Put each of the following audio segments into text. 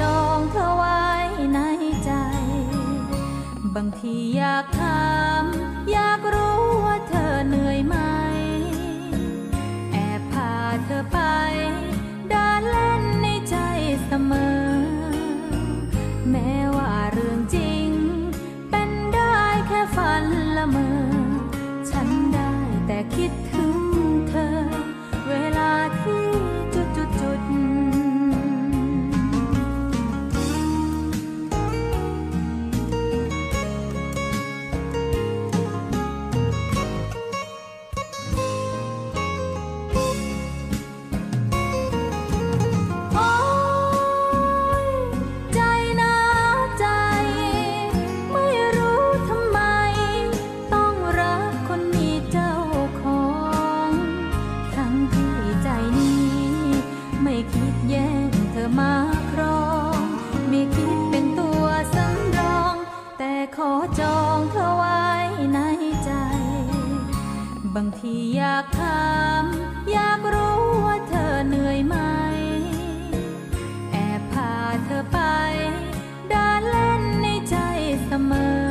จองเธอไว้ในใจ บางทีอยากถาม อยากรู้ว่าเธอเหนื่อยไหม แอบพาเธอไปเดินเล่นในใจเสมอ แม้ว่าเรื่องจริง เป็นได้แค่ฝัน บางทีอยากถาม อยากรู้ว่าเธอเหนื่อยไหม แอบพาเธอไปเดินเล่นในใจเสมอ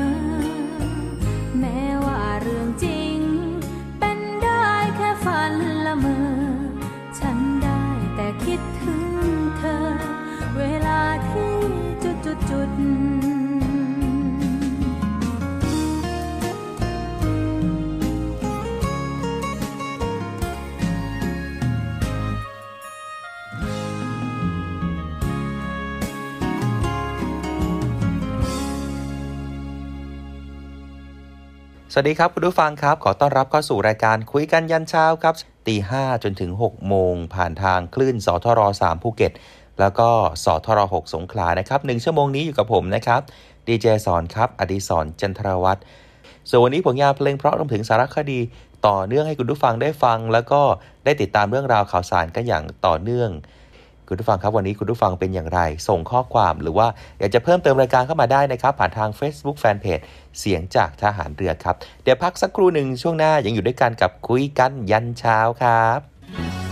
แม้ว่าเรื่องจริง เป็นได้แค่ฝันละเมอ ฉันได้แต่คิดถึงเธอ เวลาที่จุดจุดจุด สวัสดีครับ คุณผู้ฟังครับ ขอต้อนรับเข้าสู่รายการคุยกันยันเช้าครับตีห้าจนถึง 6 โมง ผ่านทางคลื่นสทร3ภูเก็ต แล้วก็สทร6สงขลานะครับหนึ่งชั่วโมงนี้อยู่กับผมนะครับดีเจสอนครับ อดิศรจันทรวัตรส่วนวันนี้ผลงานเพลงเพราะรวมถึงสารคดีต่อเนื่องให้คุณผู้ฟังได้ฟัง แล้วก็ได้ติดตามเรื่องราวข่าวสารกันอย่างต่อเนื่อง คุณผู้ฟังครับวันนี้คุณผู้ฟังเป็นอย่างไร ส่งข้อความหรือว่าอยากจะเพิ่มเติมรายการเข้ามาได้นะครับ ผ่านทาง Facebook Fanpage เสียงจากทหารเรือครับ เดี๋ยวพักสักครู่หนึ่งช่วงหน้ายังอยู่ด้วยกันกับคุยกันยันเช้าครับ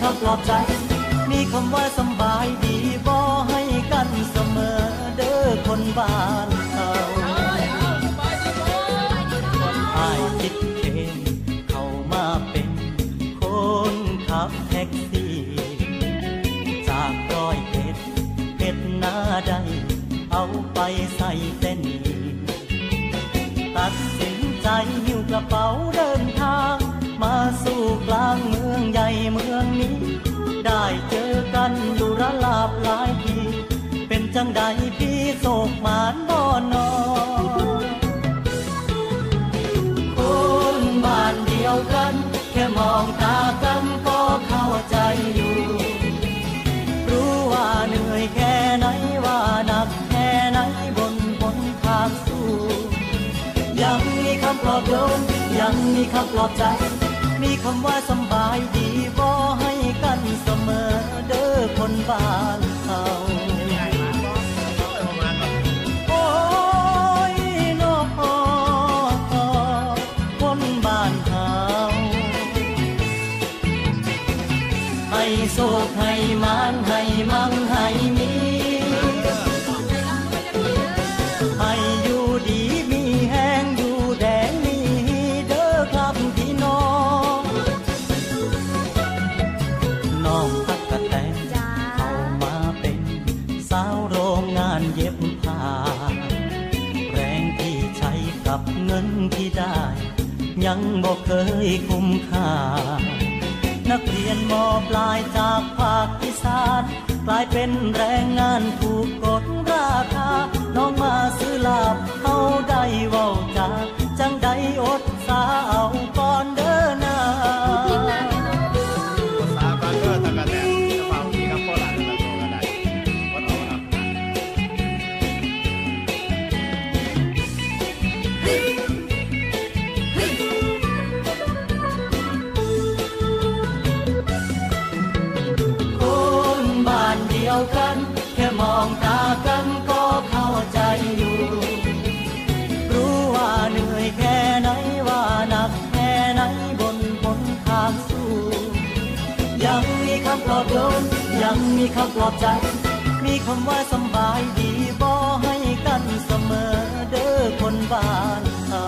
คำปลอบใจ มีคำว่าสำบายดีบ่ให้กันเสมอเด้อคนบ้านเขาอายคิดเองเข้ามาเป็นคนขับ ได้เจอกันอยู่ระลาบหลายทีเป็นจังใดพี่โศกหมานบ่อนอคนบ้านเดียวกัน แค่มองตากันก็เข้าใจอยู่ รู้ว่าเหนื่อยแค่ไหนว่าหนักแค่ไหนบนบนทางสู้ยังมีคำปลอบโยนยังมีคำปลอบใจ มีคำว่าสบายดี คนบ้าน เคยคุ้มค่า นักเรียนมอปลายจากภาคอีสาน กลายเป็นแรงงานถูกกด ปลอบโยนยังมีคำปลอบใจ มีคำว่าสบายดีบอให้กันเสมอเด้อคนบ้านเขา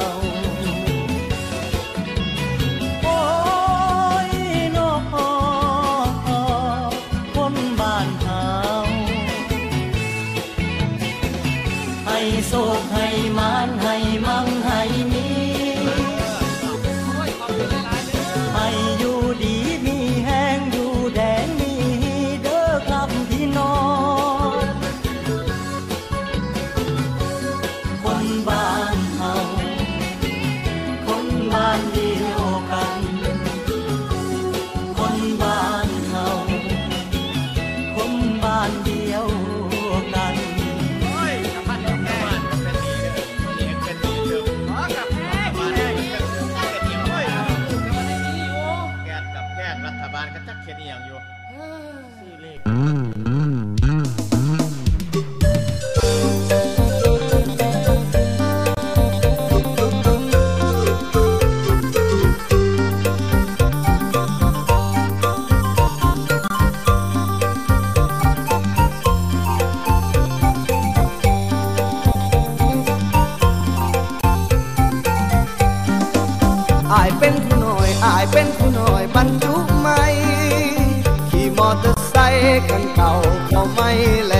คันเก่าเขาไม่แล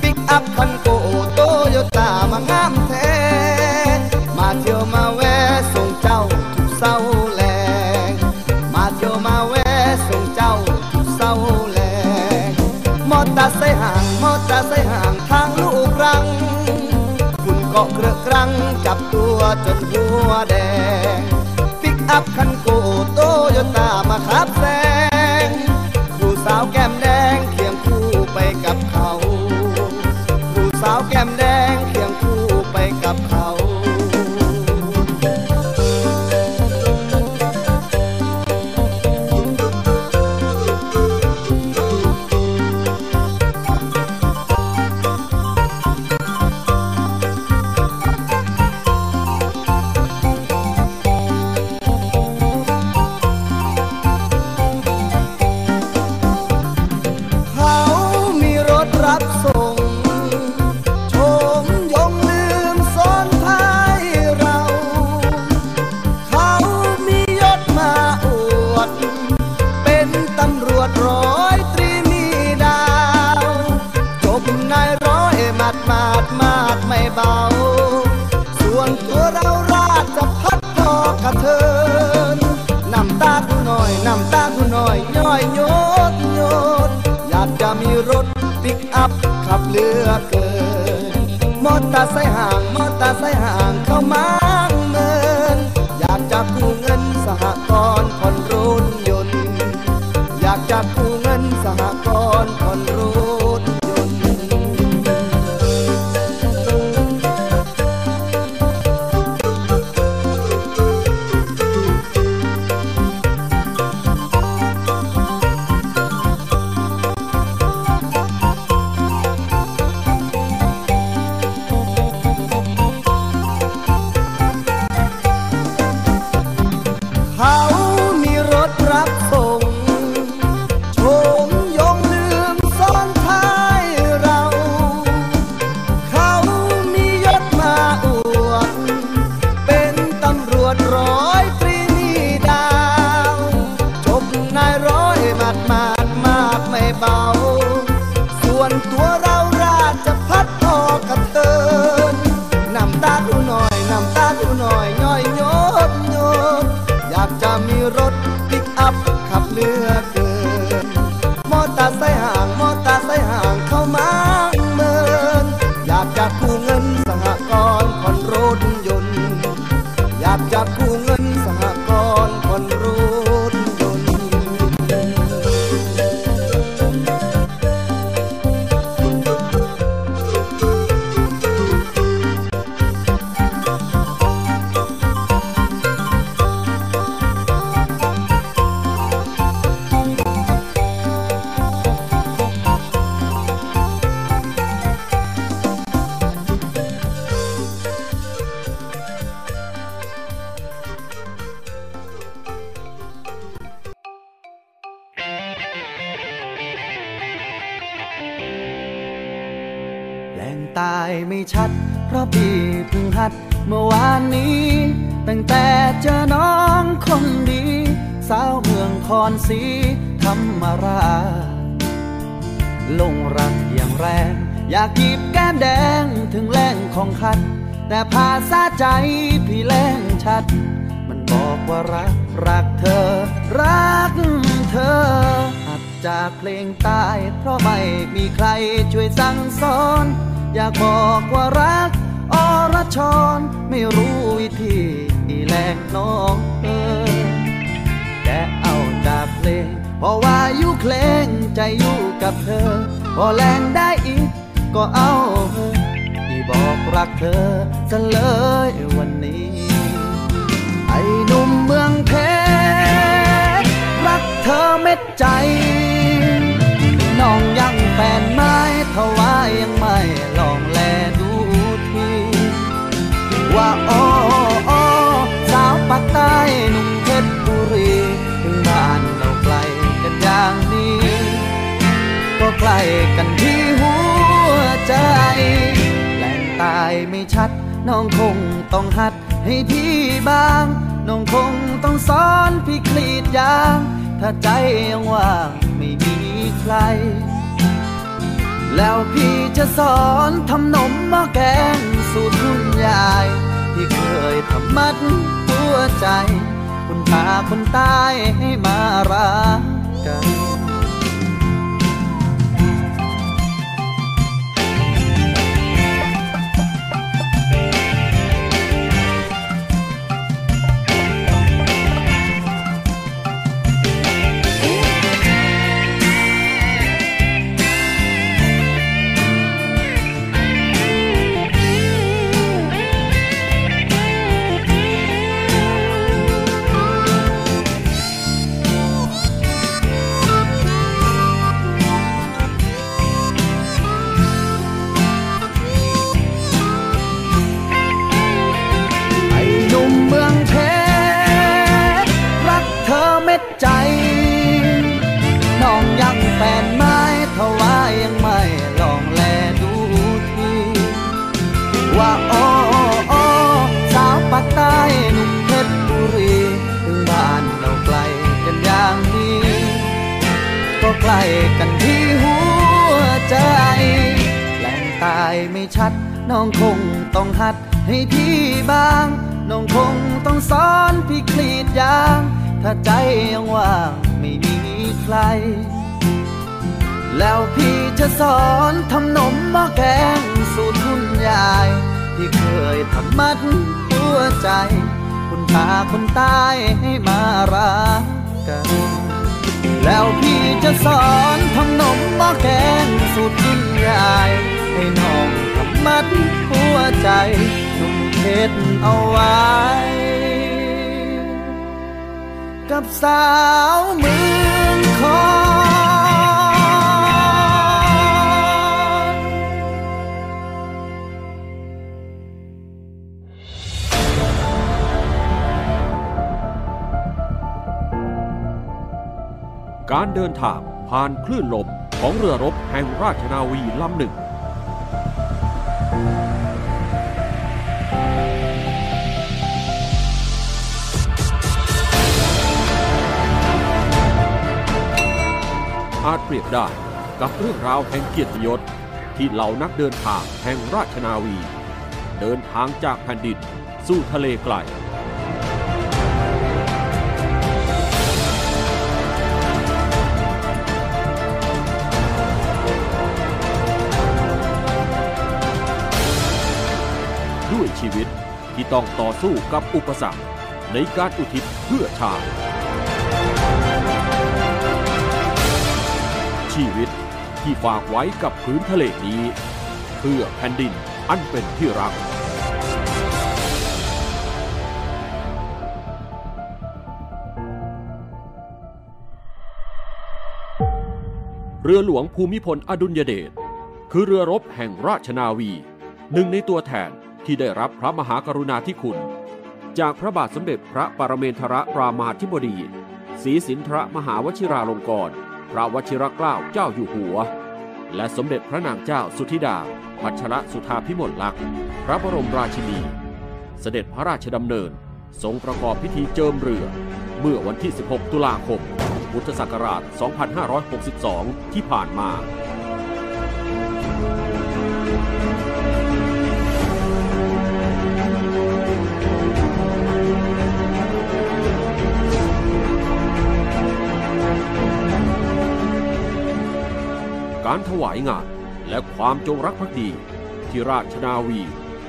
ปิกอัพคันโกโตโยต้ามางามแท้ มาเที่ยวมาแวะส่งเจ้าทุกเศร้าแลง มาเที่ยวมาแวะส่งเจ้าทุกเศร้าแลง มอตาไซห่าง มอตาไซห่างทางลูกรัง คุณเกาะเครือครั้งจับตัวจนหัวแดง ปิกอัพคันโกโตโยต้ามาครับ รักเธอ รักเธอ อัดจากเพลงตาย เพราะไม่มีใครช่วยสั่งสอน อยากบอกว่ารักอรชรไม่รู้วิธีแลกน้องเออแกเอาจากเพลงเพราะว่าอยู่เพลงใจอยู่กับเธอ พอแรงได้อีกก็เอาที่บอกรักเธอจะเลยวันนี้ไอ รักเธอเม็ดใจ น้องยังแฟนไม้ทว่ายังไม่ลองแลดูทีว่าอ้ออ้สาวปากใต้หนุ่มเพชรบุรีถึงบ้านเราไกลกันอย่างนี้ ก็ใกล้กันที่หัวใจแหล่งตายไม่ชัดน้องคงต้องหัดให้พี่บ้าง น้องคงต้องสอนพี่คลีดยางถ้าใจยังว่างไม่มีใคร แล้วพี่จะสอนทำนมหม้อแกงสูตรคุณยาย ที่เคยทำมัดหัวใจคุณตาคนตายให้มารักกัน ชัด น้องคงต้องหัดให้พี่บ้าง น้องคงต้องสอนพี่คลีดยาง ถ้าใจยังว่างไม่มีใคร แล้วพี่จะสอนทำนมหม้อแกงสูตรคุณยาย ที่เคยทำมัดหัวใจคุณพาคนตายให้มารักกัน แล้วพี่จะสอนทำนมหม้อแกงสูตรคุณยาย ให้น้อง มัดหัวใจหนุ่มเพชรเอาไว้ กับสาวเมืองคอนการเดินทางผ่านคลื่นลมของเรือรบแห่งราชนาวีลำหนึ่ง อาจเปรียบได้กับเรื่องราวแห่งเกียรติยศที่เหล่านักเดินทางแห่งราชนาวี เดินทางจากแผ่นดินสู่ทะเลไกลด้วยชีวิตที่ต้องต่อสู้กับอุปสรรคในการอุทิศเพื่อชาติ ชีวิตที่ฝากไว้กับพื้นทะเลนี้ เพื่อแผ่นดินอันเป็นที่รัก เรือหลวงภูมิพลอดุลยเดชคือเรือรบแห่งราชนาวี หนึ่งในตัวแทนที่ได้รับพระมหากรุณาธิคุณ จากพระบาทสมเด็จพระปรเมนทรรามาธิบดีศรีสินทรมหาวชิราลงกรณ์ พระวชิรเกล้าเจ้าอยู่หัว และสมเด็จพระนางเจ้าสุธิดาพัชรสุธาพิมลลักษณ์พระบรมราชินี เสด็จพระราชดำเนิน ทรงประกอบพิธีเจิมเรือ เมื่อวันที่ 16 ตุลาคม พุทธศักราช 2562 ที่ผ่านมา การถวายงาน และความจงรักภักดี ที่ราชนาวี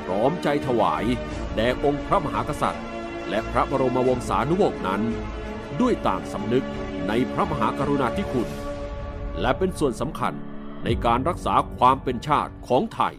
พร้อมใจถวายแด่องค์พระมหากษัตริย์ และพระบรมวงศานุวงศ์นั้น ด้วยต่างสำนึกในพระมหากรุณาธิคุณ และเป็นส่วนสำคัญในการรักษาความเป็นชาติของไทย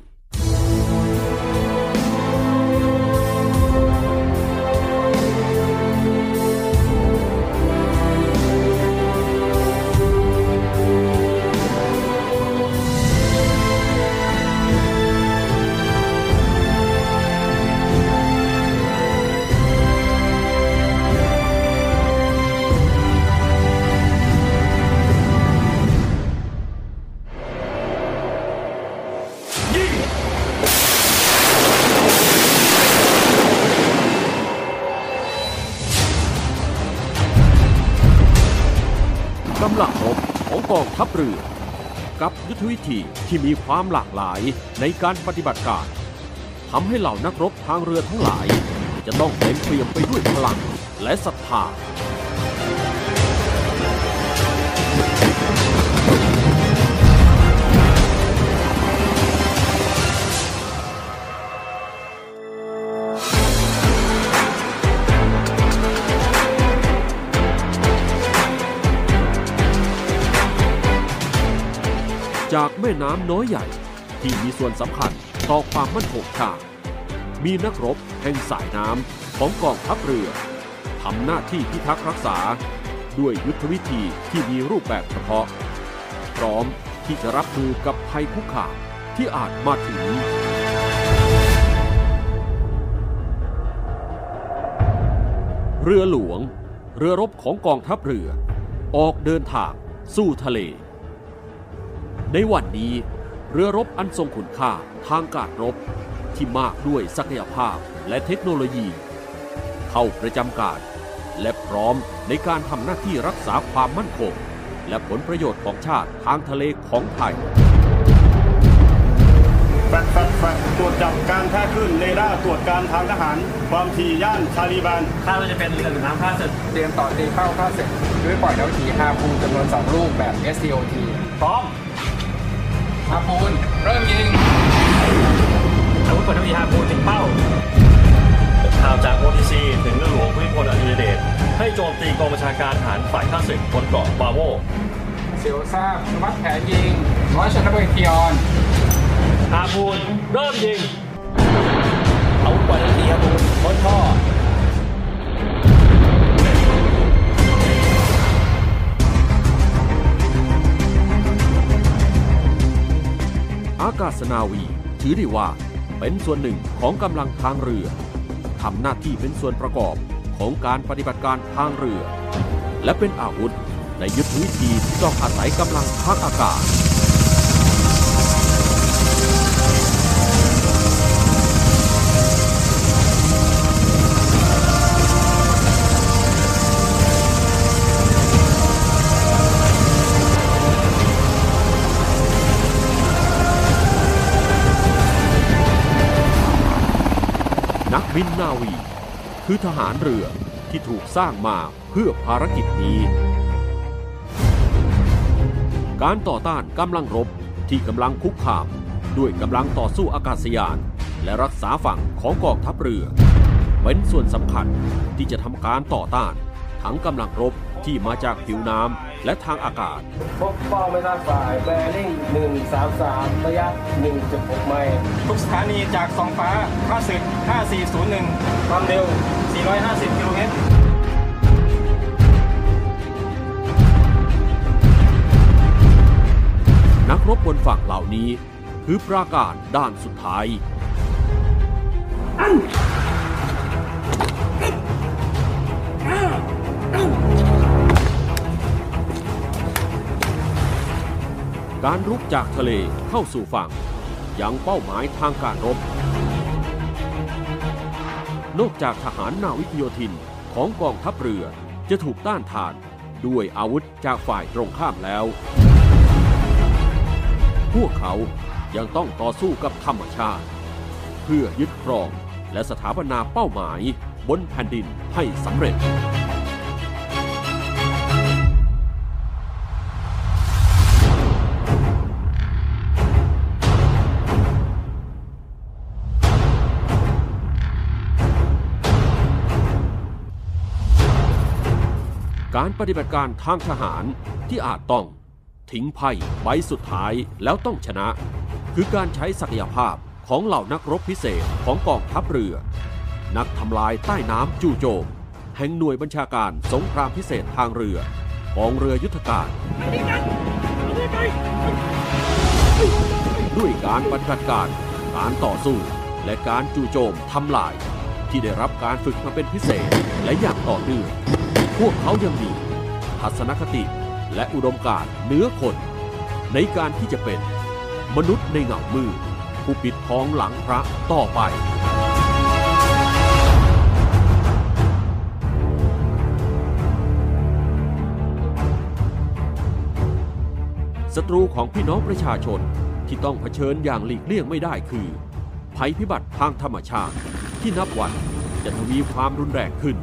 วิธีที่มีความหลากหลายในการปฏิบัติการทำให้เหล่านักรบทางเรือทั้งหลาย จะต้องเต็มเปี่ยมไปด้วยพลังและศรัทธา จากแม่น้ำน้อยใหญ่ ที่มีส่วนสำคัญต่อความมั่นคงชาติมีนักรบแห่งสายน้ำของกองทัพเรือทำหน้าที่พิทักษ์รักษา ด้วยยุทธวิธีที่มีรูปแบบเฉพาะ พร้อมที่จะรับมือกับภัยคุกคามที่อาจมาถึงเรือหลวง เรือรบของกองทัพเรือ ออกเดินทาง สู่ทะเล ในวันนี้ เรือรบอันทรงคุณค่าทางการรบ ที่มากด้วยศักยภาพและเทคโนโลยี เข้าประจำการ และพร้อมในการทำหน้าที่รักษาความมั่นคง และผลประโยชน์ของชาติทางทะเลของไทยแฟดแฟดแฟดตรวจจับการแพร่คลื่นเรดาร์ตรวจการทางทหาร ความถี่ย่าน Charlie band คาดว่าจะเป็นเรือหรือน้ำข้าศึกเตรียมต่อตีเข้าค่าศึกด้วยปล่อยดาวถีฮาพูจำนวน 2 ลูกแบบ STOT พร้อม ฮาพูนเริ่มยิงอาวุธปืนทั้งทีห้าพูนถึงเป้าข่าวจาก OTC ถึงเรือหลวงภูมิพลอดุลยเดชให้โจมตีกองบัญชาการทหารฝ่ายข้าศึกบนเกาะบาโวเสียวทราบอนุมัติแผนยิงร้อยชนระเบิดคิออนฮาพูนเริ่มยิงอาวุธปืนทั้งทีห้าพูนพ้นท่อ อากาศนาวี ถือได้ว่าเป็นส่วนหนึ่งของกำลังทางเรือทำหน้าที่เป็นส่วนประกอบของการปฏิบัติการทางเรือ และเป็นอาวุธในยุทธวิธีที่ต้องอาศัยกำลังทางอากาศ นักบินนาวี คือทหารเรือที่ถูกสร้างมาเพื่อภารกิจนี้ การต่อต้านกำลังรบที่กำลังคุกคาม ด้วยกำลังต่อสู้อากาศยาน และรักษาฝั่งของกองทัพเรือ เป็นส่วนสำคัญที่จะทำการต่อต้าน ทั้งกำลังรบที่มาจากผิวน้ำ และทางอากาศ พบเป้าไม่ทราบฝ่ายแบริ่ง133 ระยะ 1.6 ไมล์ทุกสถานีจากสองฟ้าค่าศึก 5401 ความเร็ว 450 กิโลเมตรนักรบบนฝั่งเหล่านี้ คือปราการด้านสุดท้ายน การรุกจากทะเลเข้าสู่ฝั่งยังเป้าหมายทางการรบ นอกจากทหารนาวิกโยธินของกองทัพเรือจะถูกต้านทานด้วยอาวุธจากฝ่ายตรงข้ามแล้ว พวกเขายังต้องต่อสู้กับธรรมชาติ เพื่อยึดครองและสถาปนาเป้าหมายบนแผ่นดินให้สำเร็จ การปฏิบัติการทางทหารที่อาจต้อง ทิ้งไพ่ใบสุดท้ายแล้วต้องชนะ คือการใช้ศักยภาพของเหล่านักรบพิเศษของกองทัพเรือ นักทำลายใต้น้ำจู่โจม แห่งหน่วยบัญชาการสงครามพิเศษทางเรือกองเรือยุทธการ ด้วยการปฏิบัติการ การต่อสู้ และการจู่โจมทำลาย ที่ได้รับการฝึกมาเป็นพิเศษและอย่างต่อเนื่อง พวกเขายังมีทัศนคติและอุดมการณ์เนื้อคน ในการที่จะเป็นมนุษย์ในเงามือผู้ปิดทองหลังพระต่อไปศัตรูของพี่น้องประชาชนที่ต้องเผชิญอย่างหลีกเลี่ยงไม่ได้คือ ภัยพิบัติทางธรรมชาติ ที่นับวันจะทวีความรุนแรงขึ้น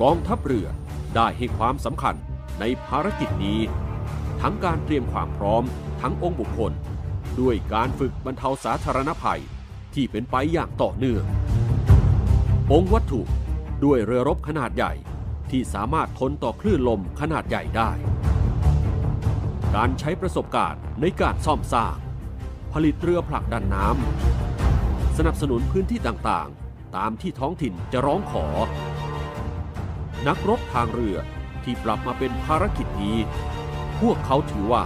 กองทัพเรือได้ให้ความสำคัญในภารกิจนี้ ทั้งการเตรียมความพร้อมทั้งองค์บุคคล ด้วยการฝึกบรรเทาสาธารณภัยที่เป็นไปอย่างต่อเนื่อง องค์วัตถุด้วยเรือรบขนาดใหญ่ที่สามารถทนต่อคลื่นลมขนาดใหญ่ได้ การใช้ประสบการณ์ในการซ่อมสร้าง ผลิตเรือผลักดันน้ำ สนับสนุนพื้นที่ต่างๆ ตามที่ท้องถิ่นจะร้องขอ นักรบทางเรือที่ปรับมาเป็นภารกิจนี้ พวกเขาถือว่า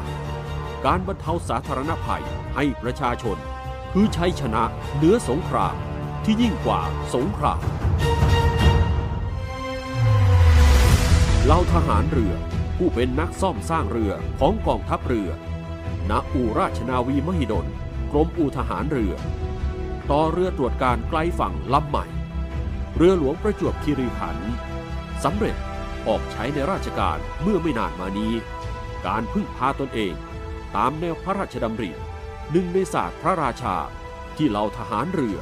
การบรรเทาสาธารณภัยให้ประชาชน คือชัยชนะเหนือสงครามที่ยิ่งกว่าสงครามเหล่าทหารเรือ ผู้เป็นนักซ่อมสร้างเรือของกองทัพเรือ ณ อู่ราชนาวีมหิดล กรมอู่ทหารเรือ ต่อเรือตรวจการไกลฝั่งลำใหม่ เรือหลวงประจวบคีรีขันธ์สำเร็จออกใช้ในราชการเมื่อไม่นานมานี้ การพึ่งพาตนเอง ตามแนวพระราชดำริหนึ่งในศาสตร์พระราชาที่เหล่าทหารเรือ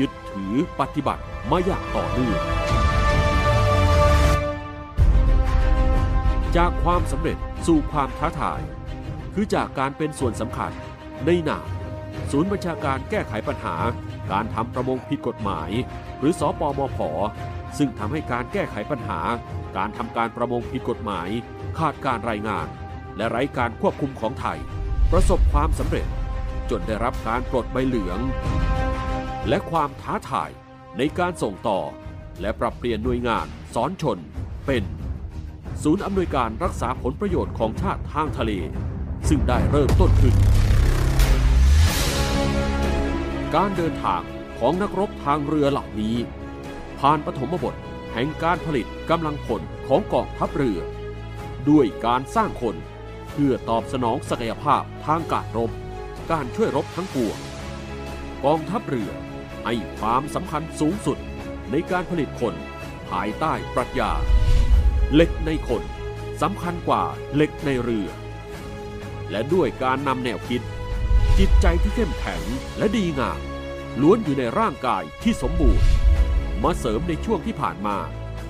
ยึดถือปฏิบัติมาอย่างต่อเนื่องจากความสำเร็จสู่ความท้าทาย คือจากการเป็นส่วนสำคัญในหนา ศูนย์บัญชาการแก้ไขปัญหา การทำประมงผิดกฎหมาย หรือสอปอมพซึ่งทำให้การแก้ไขปัญหา การทำการประมงผิดกฎหมาย ขาดการรายงาน และไร้การควบคุมของไทย ประสบความสำเร็จ จนได้รับการปลดใบเหลือง และความท้าทายในการส่งต่อ และปรับเปลี่ยนหน่วยงานสอนชน เป็น ศูนย์อำนวยการรักษาผลประโยชน์ของชาติทางทะเล ซึ่งได้เริ่มต้นขึ้น การเดินทางของนักรบทางเรือเหล่านี้ ผ่านปฐมบทแห่งการผลิตกำลังพลของกองทัพเรือ ด้วยการสร้างคนเพื่อตอบสนองศักยภาพทางการรบ การช่วยรบทั้งปวงกองทัพเรือให้ความสำคัญสูงสุดในการผลิตคนภายใต้ปรัชญาเหล็กในคนสำคัญกว่าเหล็กในเรือ และด้วยการนำแนวคิด จิตใจที่เข้มแข็งและดีงามล้วนอยู่ในร่างกายที่สมบูรณ์ มาเสริมในช่วงที่ผ่านมา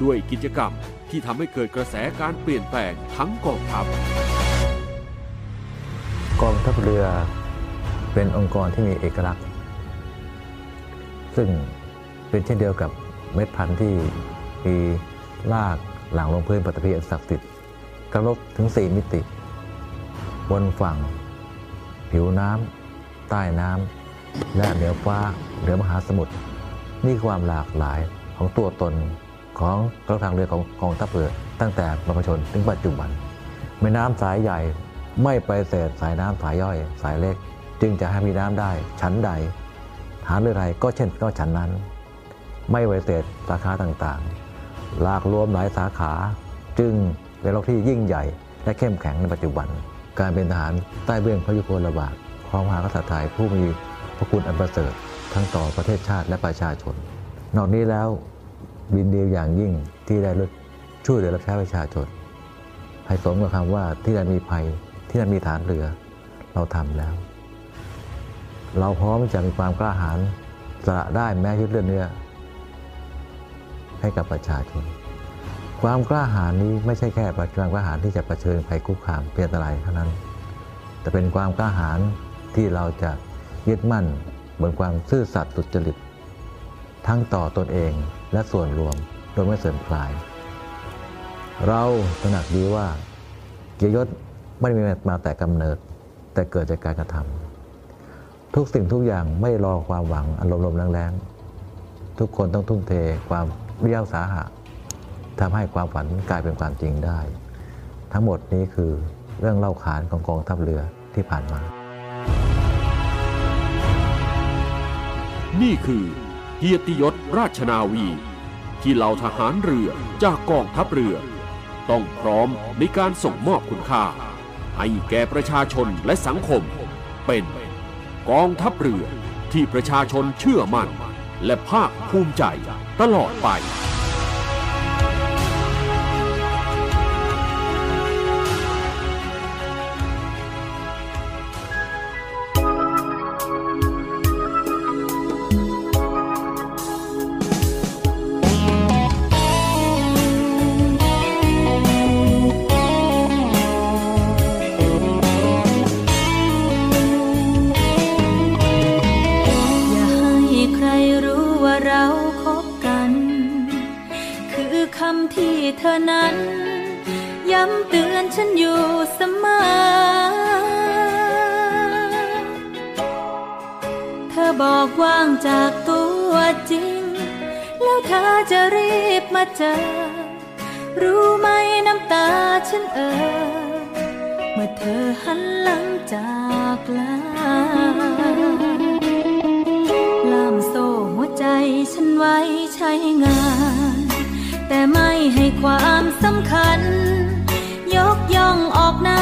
ด้วยกิจกรรมที่ทำให้เกิดกระแสการเปลี่ยนแปลงทั้งกองทัพ กองทัพเรือเป็นองค์กรที่มีเอกลักษณ์ ซึ่งเป็นเช่นเดียวกับเม็ดพันธุ์ที่มีรากหลังลงพื้นปฐพีอันศักดิ์สิทธิ์กระลบถึง 4 มิติ บนฝั่ง ผิวน้ำ ใต้น้ำและเหนือฟ้าเหนือมหาสมุทรนี่ความหลากหลายของตัวตนของกองทางเรือของกองทัพเรือตั้งแต่บรรพชนถึงปัจจุบันแม่น้ำสายใหญ่ไม่ไปเศษสายน้ำสายย่อย สายเล็ก จึงจะให้มีน้ำได้ชั้นใดหานเรือใดก็เช่นก็ฉันนั้น ไม่ไวเศษสาขาต่างๆลากรวมหลายสาขา จึงเป็นโลกที่ยิ่งใหญ่ และเข้มแข็งในปัจจุบัน การเป็นทหารใต้เบื้องพระยุคลบาท ของมหากษัตริย์ไทยผู้มีพระคุณอันประเสริฐทั้งต่อประเทศชาติและประชาชน นอกนี้แล้วบินเดียวอย่างยิ่งที่ได้ลดช่วยเหลือรับใช้ประชาชนให้สมกับคำว่าที่นั่นมีภัยที่นั่นมีฐานเรือ เราทำแล้ว เราพร้อมจะมีความกล้าหาญสละได้แม้ชีวิตเลือดเนื้อให้กับประชาชน ความกล้าหาญนี้ไม่ใช่แค่ความกล้าหาญที่จะะเผชิญภัยคุกคามเพียงอะไรายเท่านั้น แต่เป็นความกล้าหาญ ที่เราจะยึดมั่นบนความซื่อสัตย์สุจริต ทั้งต่อตนเองและส่วนรวมโดยไม่เสื่อมคลาย เราตระหนักดีว่าเกียรติยศไม่ได้มีมาแต่กำเนิด แต่เกิดจากการกระทำทุกสิ่งทุกอย่างไม่รอความหวังอารมณ์ลมแรงๆทุกคนต้องทุ่มเทความเรียวสาหะทำให้ความฝันกลายเป็นความจริงได้ ทั้งหมดนี้คือเรื่องเล่าขานของกองทัพเรือที่ผ่านมา นี่คือเกียรติยศราชนาวี ที่เหล่าทหารเรือจากกองทัพเรือ ต้องพร้อมในการส่งมอบคุณค่า ให้แก่ประชาชนและสังคม เป็นกองทัพเรือที่ประชาชนเชื่อมั่น และภาคภูมิใจตลอดไป น้ำตาฉันเอ่อเมื่อเธอหันหลังจากลาล่ามโซ่หัวใจฉันไว้ใช้งาน แต่ไม่ให้ความสำคัญ ยกย่องออกหน้า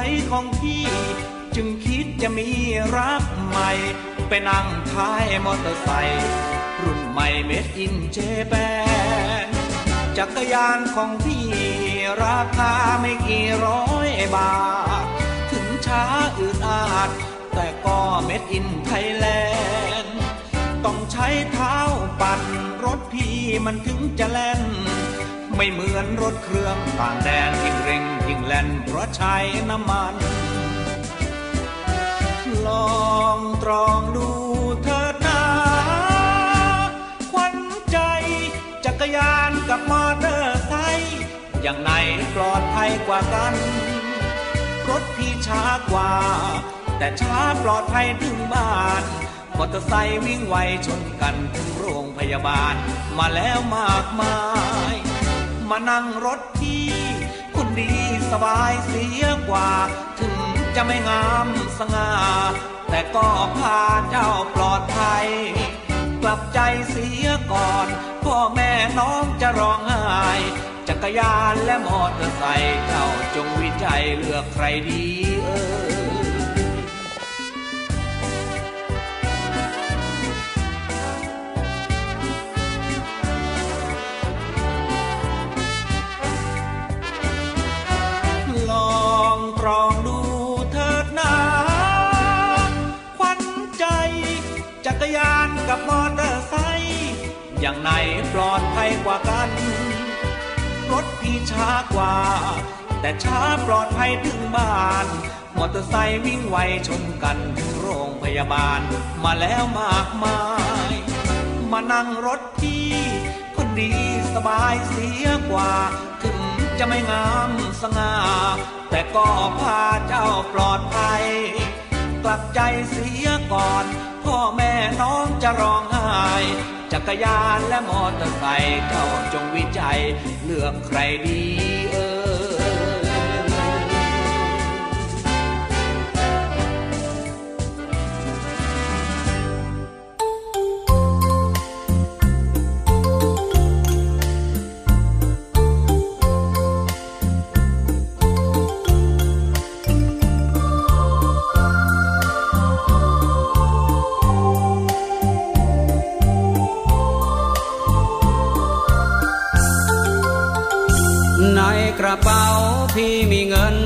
วยของพี่ จึงคิดจะมีรักใหม่ ไปนั่งท้ายมอเตอร์ไซค์รุ่นใหม่ made in Japan จักรยานของพี่ราคาไม่กี่ร้อยบาท ถึงช้าอืดอาด แต่ก็ made in Thailand ต้องใช้เท้าปั่นรถพี่มันถึงจะแล่น ไม่เหมือนรถเครื่องต่างแดนยิ่งเร่งยิ่งแล่นเพราะใช้น้ำมัน ลองตรองดูเถิดนาขวัญใจ จักรยานกับมอเตอร์ไซค์อย่างไหนปลอดภัยกว่ากัน รถพี่ช้ากว่า แต่ช้าปลอดภัยถึงบ้านมอเตอร์ไซค์วิ่งไวชนกันถึงโรงพยาบาลมาแล้วมากมาย มานั่งรถพี่ คุณดีสบายเสียกว่า ถึงจะไม่งามสง่า แต่ก็พาเจ้าปลอดภัย กลับใจเสียก่อน พ่อแม่น้องจะร้องไห้จักรยานและมอเตอร์ไซค์เจ้าจงวิจัยเลือกใครดีเออ องตรองดูเถิดนาขวัญใจ จักรยานกับมอเตอร์ไซค์อย่างไหนปลอดภัยกว่ากัน รถพี่ช้ากว่า แต่ช้าปลอดภัยถึงบ้าน มอเตอร์ไซค์วิ่งไวชนกันถึงโรงพยาบาลมาแล้วมากมาย มานั่งรถพี่คนดีสบายเสียกว่า ถึงจะไม่งามสง่า แต่ก็พาเจ้าปลอดภัย กลับใจเสียก่อน พ่อแม่น้องจะร้องไห้จักรยานและมอเตอร์ไซค์เจ้าจงวิจัย เลือกใครดี ระเป๋าพี่มีเงิน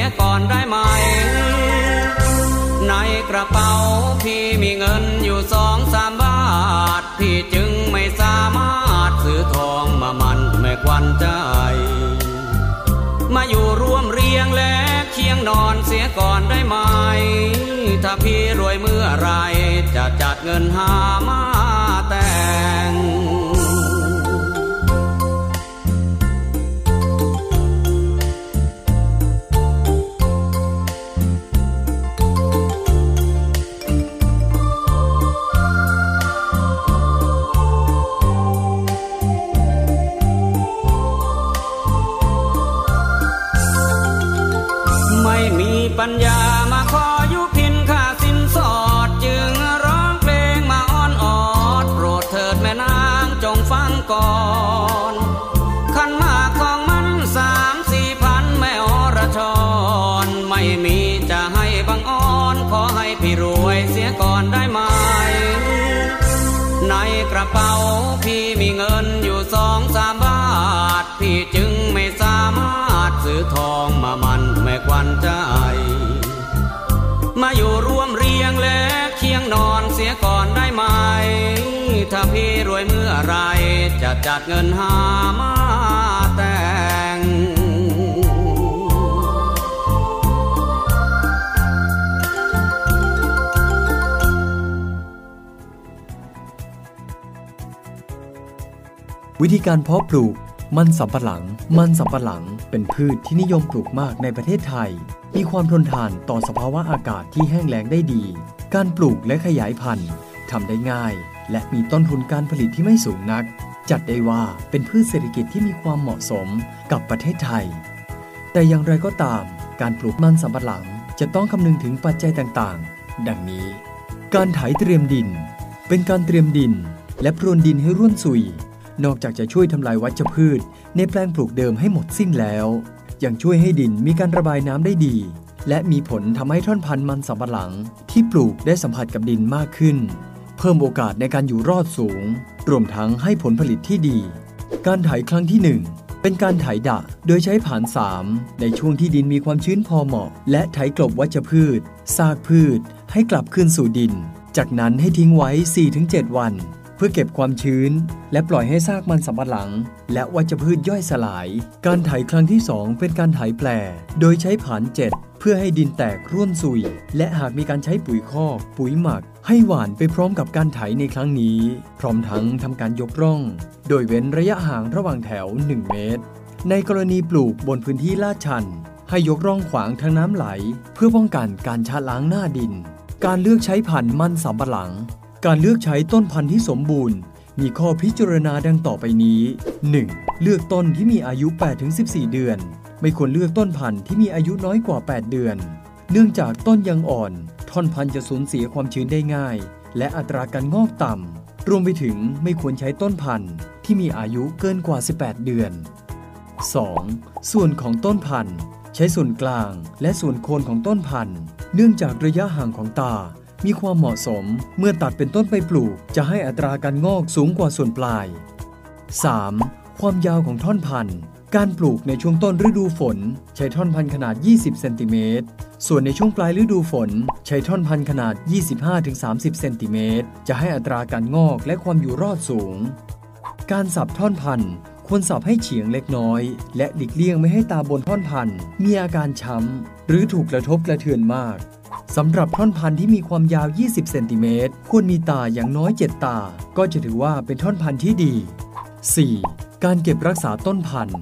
ยเสียก่อนได้ไหม ในกระเป๋าพี่มีเงินอยู่สองสามบาท พี่จึงไม่สามารถซื้อทองมามันไม่ควันใจ มาอยู่ร่วมเรียงและเคียงนอนเสียก่อนได้ไหม ถ้าพี่รวยเมื่อไรจะจัดเงินหามา จากเงินหามาแต่ง วิธีการเพาะปลูกมันสำปะหลัง มันสำปะหลังเป็นพืชที่นิยมปลูกมากในประเทศไทย มีความทนทานต่อสภาวะอากาศที่แห้งแล้งได้ดี การปลูกและขยายพันธุ์ทำได้ง่าย และมีต้นทุนการผลิตที่ไม่สูงนัก จัดได้ว่าเป็นพืชเศรษฐกิจที่มีความเหมาะสมกับประเทศไทย แต่อย่างไรก็ตาม การปลูกมันสำปะหลังจะต้องคำนึงถึงปัจจัยต่างๆ ดังนี้ การไถเตรียมดิน เป็นการเตรียมดิน และพรวนดินให้ร่วนสุย นอกจากจะช่วยทำลายวัชพืช ในแปลงปลูกเดิมให้หมดสิ้นแล้ว ยังช่วยให้ดินมีการระบายน้ำได้ดี และมีผลทำให้ท่อนพันธุ์มันสำปะหลัง ที่ปลูกได้สัมผัสกับดินมากขึ้น เพิ่มโอกาสในการอยู่รอดสูง รวมทั้งให้ผลผลิตที่ดี การไถครั้งที่ 1 เป็นการไถดะโดยใช้ผาน 3 ในช่วงที่ดินมีความชื้นพอเหมาะ และไถกลบวัชพืช ซากพืช ให้กลับคืนสู่ดิน จากนั้นให้ทิ้งไว้ 4-7 วัน เพื่อเก็บความชื้น และปล่อยให้ซากมันสำปะหลัง และวัชพืชย่อยสลาย การไถครั้งที่ 2 เป็นการไถแปล โดยใช้ผาน 7 เพื่อให้ดินแตกร่วนซุย และหากมีการใช้ปุ๋ยคอกปุ๋ยหมัก ให้หวานไปพร้อมกับการไถในครั้งนี้ พร้อมทั้งทำการยกร่อง โดยเว้นระยะห่างระหว่างแถว 1 เมตร ในกรณีปลูกบนพื้นที่ลาดชัน ให้ยกร่องขวางทางน้ำไหล เพื่อป้องกันการชะล้างหน้าดิน การเลือกใช้พันธุ์มันสำปะหลัง การเลือกใช้ต้นพันธุ์ที่สมบูรณ์ มีข้อพิจารณาดังต่อไปนี้ 1. เลือกต้นที่มีอายุ 8-14 เดือน ไม่ควรเลือกต้นพันธุ์ที่มีอายุน้อยกว่า 8 เดือน เนื่องจากต้นยังอ่อน ท่อนพันธุ์จะสูญเสียความชื้นได้ง่าย และอัตราการงอกต่ำ รวมไปถึงไม่ควรใช้ต้นพันธุ์ที่มีอายุเกินกว่า 18 เดือน 2. ส่วนของต้นพันธุ์ ใช้ส่วนกลางและส่วนโคนของต้นพันธุ์ เนื่องจากระยะห่างของตา มีความเหมาะสม เมื่อตัดเป็นต้นไปปลูก จะให้อัตราการงอกสูงกว่าส่วนปลาย 3. ความยาวของท่อนพันธุ์ การปลูกในช่วงต้นฤดูฝน ใช้ท่อนพันธุ์ขนาด 20 เซนติเมตร ส่วนในช่วงปลายฤดูฝน ใช้ท่อนพันธุ์ขนาด 25-30 เซนติเมตร จะให้อัตราการงอกและความอยู่รอดสูง การสับท่อนพันธุ์ควรสับให้เฉียงเล็กน้อย และหลีกเลี่ยงไม่ให้ตาบนท่อนพันธุ์มีอาการช้ำ หรือถูกกระทบกระเทือนมากสำหรับท่อนพันธุ์ที่มีความยาว 20 เซนติเมตร ควรมีตาอย่างน้อย 7 ตา ก็จะถือว่าเป็นท่อนพันธุ์ที่ดี 4. การเก็บรักษาต้นพันธุ์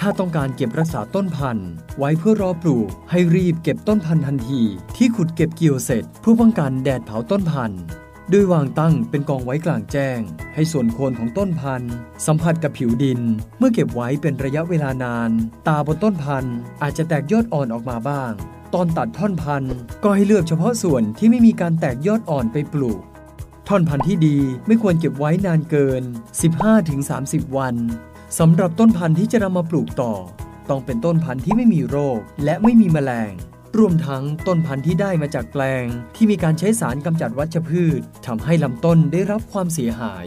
ถ้าต้องการเก็บรักษาต้นพันธุ์ ไว้เพื่อรอปลูก ให้รีบเก็บต้นพันธุ์ทันที ที่ขุดเก็บเกี่ยวเสร็จเพื่อป้องกันแดดเผาต้นพันธุ์โดยวางตั้งเป็นกองไว้กลางแจ้ง ให้ส่วนโคนของต้นพันธุ์สัมผัสกับผิวดิน เมื่อเก็บไว้เป็นระยะเวลานาน ตาบนต้นพันธุ์อาจจะแตกยอดอ่อนออกมาบ้าง ตอนตัดท่อนพันธุ์ก็ให้เลือกเฉพาะส่วนที่ไม่มีการแตกยอดอ่อนไปปลูก ท่อนพันธุ์ที่ดีไม่ควรเก็บไว้นานเกิน 15-30 วันสำหรับต้นพันธุ์ที่จะนำมาปลูกต่อ ต้องเป็นต้นพันธุ์ที่ไม่มีโรค และไม่มีแมลง รวมทั้งต้นพันธุ์ที่ได้มาจากแปลง ที่มีการใช้สารกำจัดวัชพืชทำให้ลำต้นได้รับความเสียหาย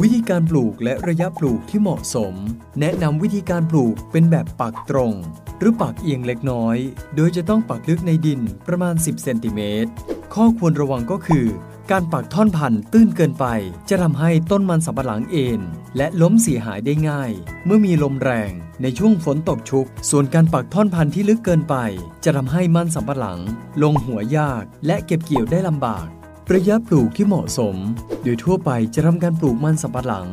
วิธีการปลูกและระยะปลูกที่เหมาะสม แนะนำวิธีการปลูกเป็นแบบปักตรง หรือปักเอียงเล็กน้อย โดยจะต้องปักลึกในดินประมาณ 10 เซนติเมตรข้อควรระวังก็คือ การปักท่อนพันธุ์ตื้นเกินไป จะทำให้ต้นมันสำปะหลังเอ็นและล้มเสียหายได้ง่าย เมื่อมีลมแรงในช่วงฝนตกชุก ส่วนการปักท่อนพันธุ์ที่ลึกเกินไป จะทำให้มันสำปะหลัง ลงหัวยาก และเก็บเกี่ยวได้ลำบาก ระยะปลูกที่เหมาะสม โดยทั่วไปจะทำการปลูกมันสำปะหลัง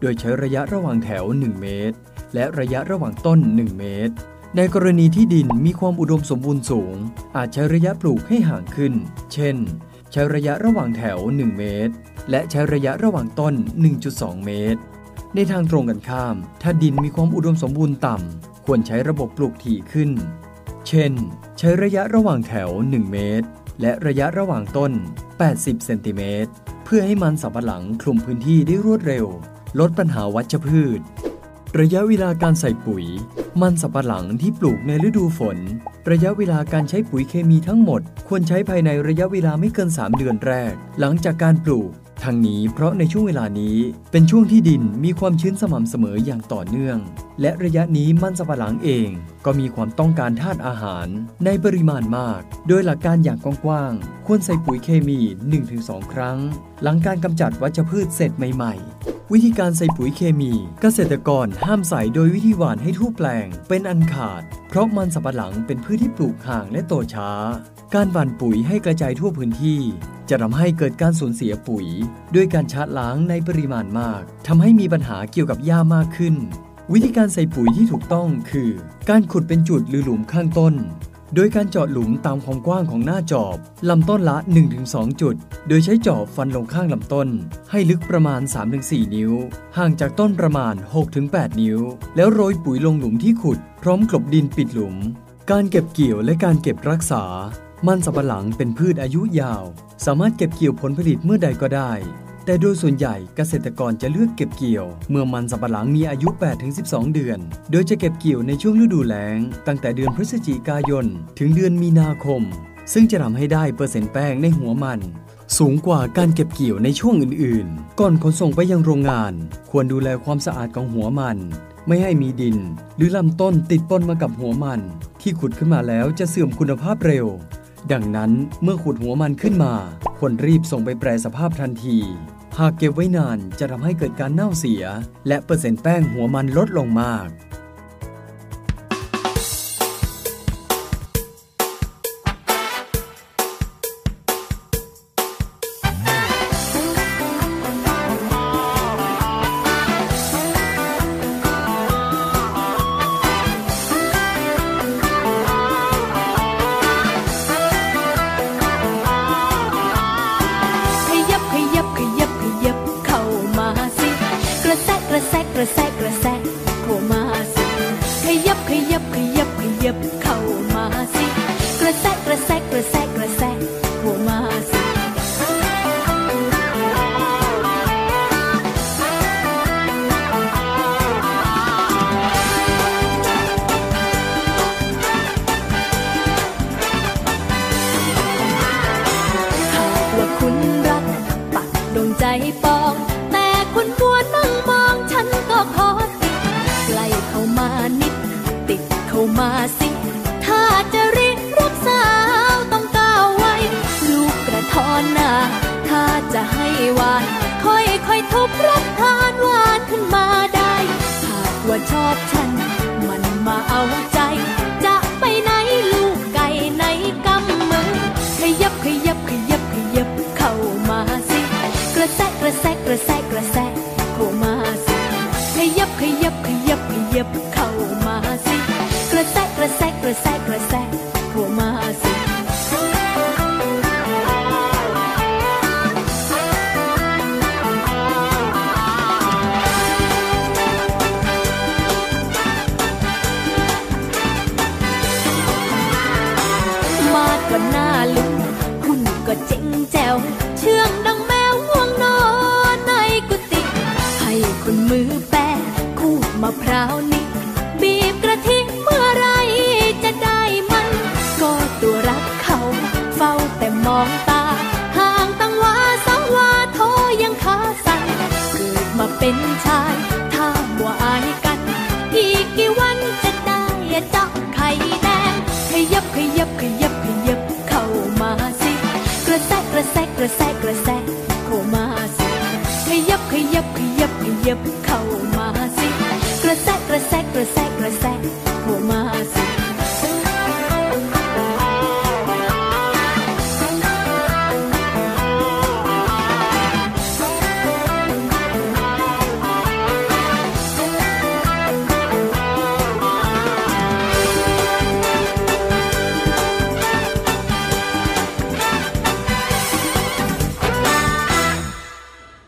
โดยใช้ระยะระหว่างแถว 1 เมตร และระยะระหว่างต้น 1 เมตรในกรณีที่ดินมีความอุดมสมบูรณ์สูง อาจใช้ระยะปลูกให้ห่างขึ้น เช่น ใช้ระยะระหว่างแถว 1 เมตร และใช้ระยะระหว่างต้น 1.2 เมตร ในทางตรงกันข้าม ถ้าดินมีความอุดมสมบูรณ์ต่ำ ควรใช้ระบบปลูกถี่ขึ้น เช่น ใช้ระยะระหว่างแถว 1 เมตร และระยะระหว่างต้น 80 เซนติเมตร เพื่อให้มันสำปะหลังคลุมพื้นที่ได้รวดเร็ว ลดปัญหาวัชพืช ระยะเวลาการใส่ปุ๋ย มันสับปะหลังที่ปลูกในฤดูฝน ระยะเวลาการใช้ปุ๋ยเคมีทั้งหมด ควรใช้ภายในระยะเวลาไม่เกิน 3 เดือนแรก หลังจากการปลูก ทั้งนี้เพราะในช่วงเวลานี้เป็นช่วงที่ดินมีความชื้นสม่ำเสมออย่างต่อเนื่อง และระยะนี้มันสำปะหลังเอง ก็มีความต้องการธาตุอาหาร ในปริมาณมาก โดยหลักการอย่างกว้างๆควรใส่ปุ๋ยเคมี 1-2 ครั้ง หลังการกำจัดวัชพืชเสร็จใหม่ๆวิธีการใส่ปุ๋ยเคมี เกษตรกรห้ามใส่โดยวิธีหว่านให้ทั่วแปลง เป็นอันขาด เพราะมันสำปะหลังเป็นพืชที่ปลูกห่างและโตช้า การหว่านปุ๋ยให้กระจายทั่วพื้นที่ จะทำให้เกิดการสูญเสียปุ๋ย ด้วยการชาร์จล้างในปริมาณมากทำให้มีปัญหาเกี่ยวกับหญ้ามากขึ้น วิธีการใส่ปุ๋ยที่ถูกต้องคือ การขุดเป็นจุดหรือหลุมข้างต้น โดยการเจาะหลุมตามความกว้างของหน้าจอบลำต้นละ 1-2 จุด โดยใช้จอบฟันลงข้างลำต้น ให้ลึกประมาณ 3-4 นิ้ว ห่างจากต้นประมาณ 6-8 นิ้ว แล้วโรยปุ๋ยลงหลุมที่ขุด พร้อมกลบดินปิดหลุม การเก็บเกี่ยวและการเก็บรักษา มันสำปะหลังเป็นพืชอายุยาว สามารถเก็บเกี่ยวผลผลิตเมื่อใดก็ได้ แต่โดยส่วนใหญ่เกษตรกรจะเลือกเก็บเกี่ยว เมื่อมันสำปะหลังมีอายุ 8-12 เดือน โดยจะเก็บเกี่ยวในช่วงฤดูแล้ง ตั้งแต่เดือนพฤศจิกายน ถึงเดือนมีนาคม ซึ่งจะทำให้ได้เปอร์เซ็นต์แป้งในหัวมัน สูงกว่าการเก็บเกี่ยวในช่วงอื่นๆ ก่อนขนส่งไปยังโรงงาน ควรดูแลความสะอาดของหัวมัน ไม่ให้มีดิน หรือลำต้นติดปนมากับหัวมัน ที่ขุดขึ้นมาแล้วจะเสื่อมคุณภาพเร็ว ดังนั้นเมื่อขุดหัวมันขึ้นมา ควรรีบส่งไปแปรสภาพทันที หากเก็บไว้นานจะทำให้เกิดการเน่าเสีย และเปอร์เซ็นต์แป้งหัวมันลดลงมาก กระแซะกระแซะเข้ามาสิมาดก็หน้าลุงหุ่นก็เจ๋งแจ๋วเชื่องดังแมวง่วงนอนในกุฏิให้คนมือแปะคูดมะพร้าวนี่ กระแซะกระแซะกระแซะเข้ามาสิขยับขยับขยับขยับเข้ามา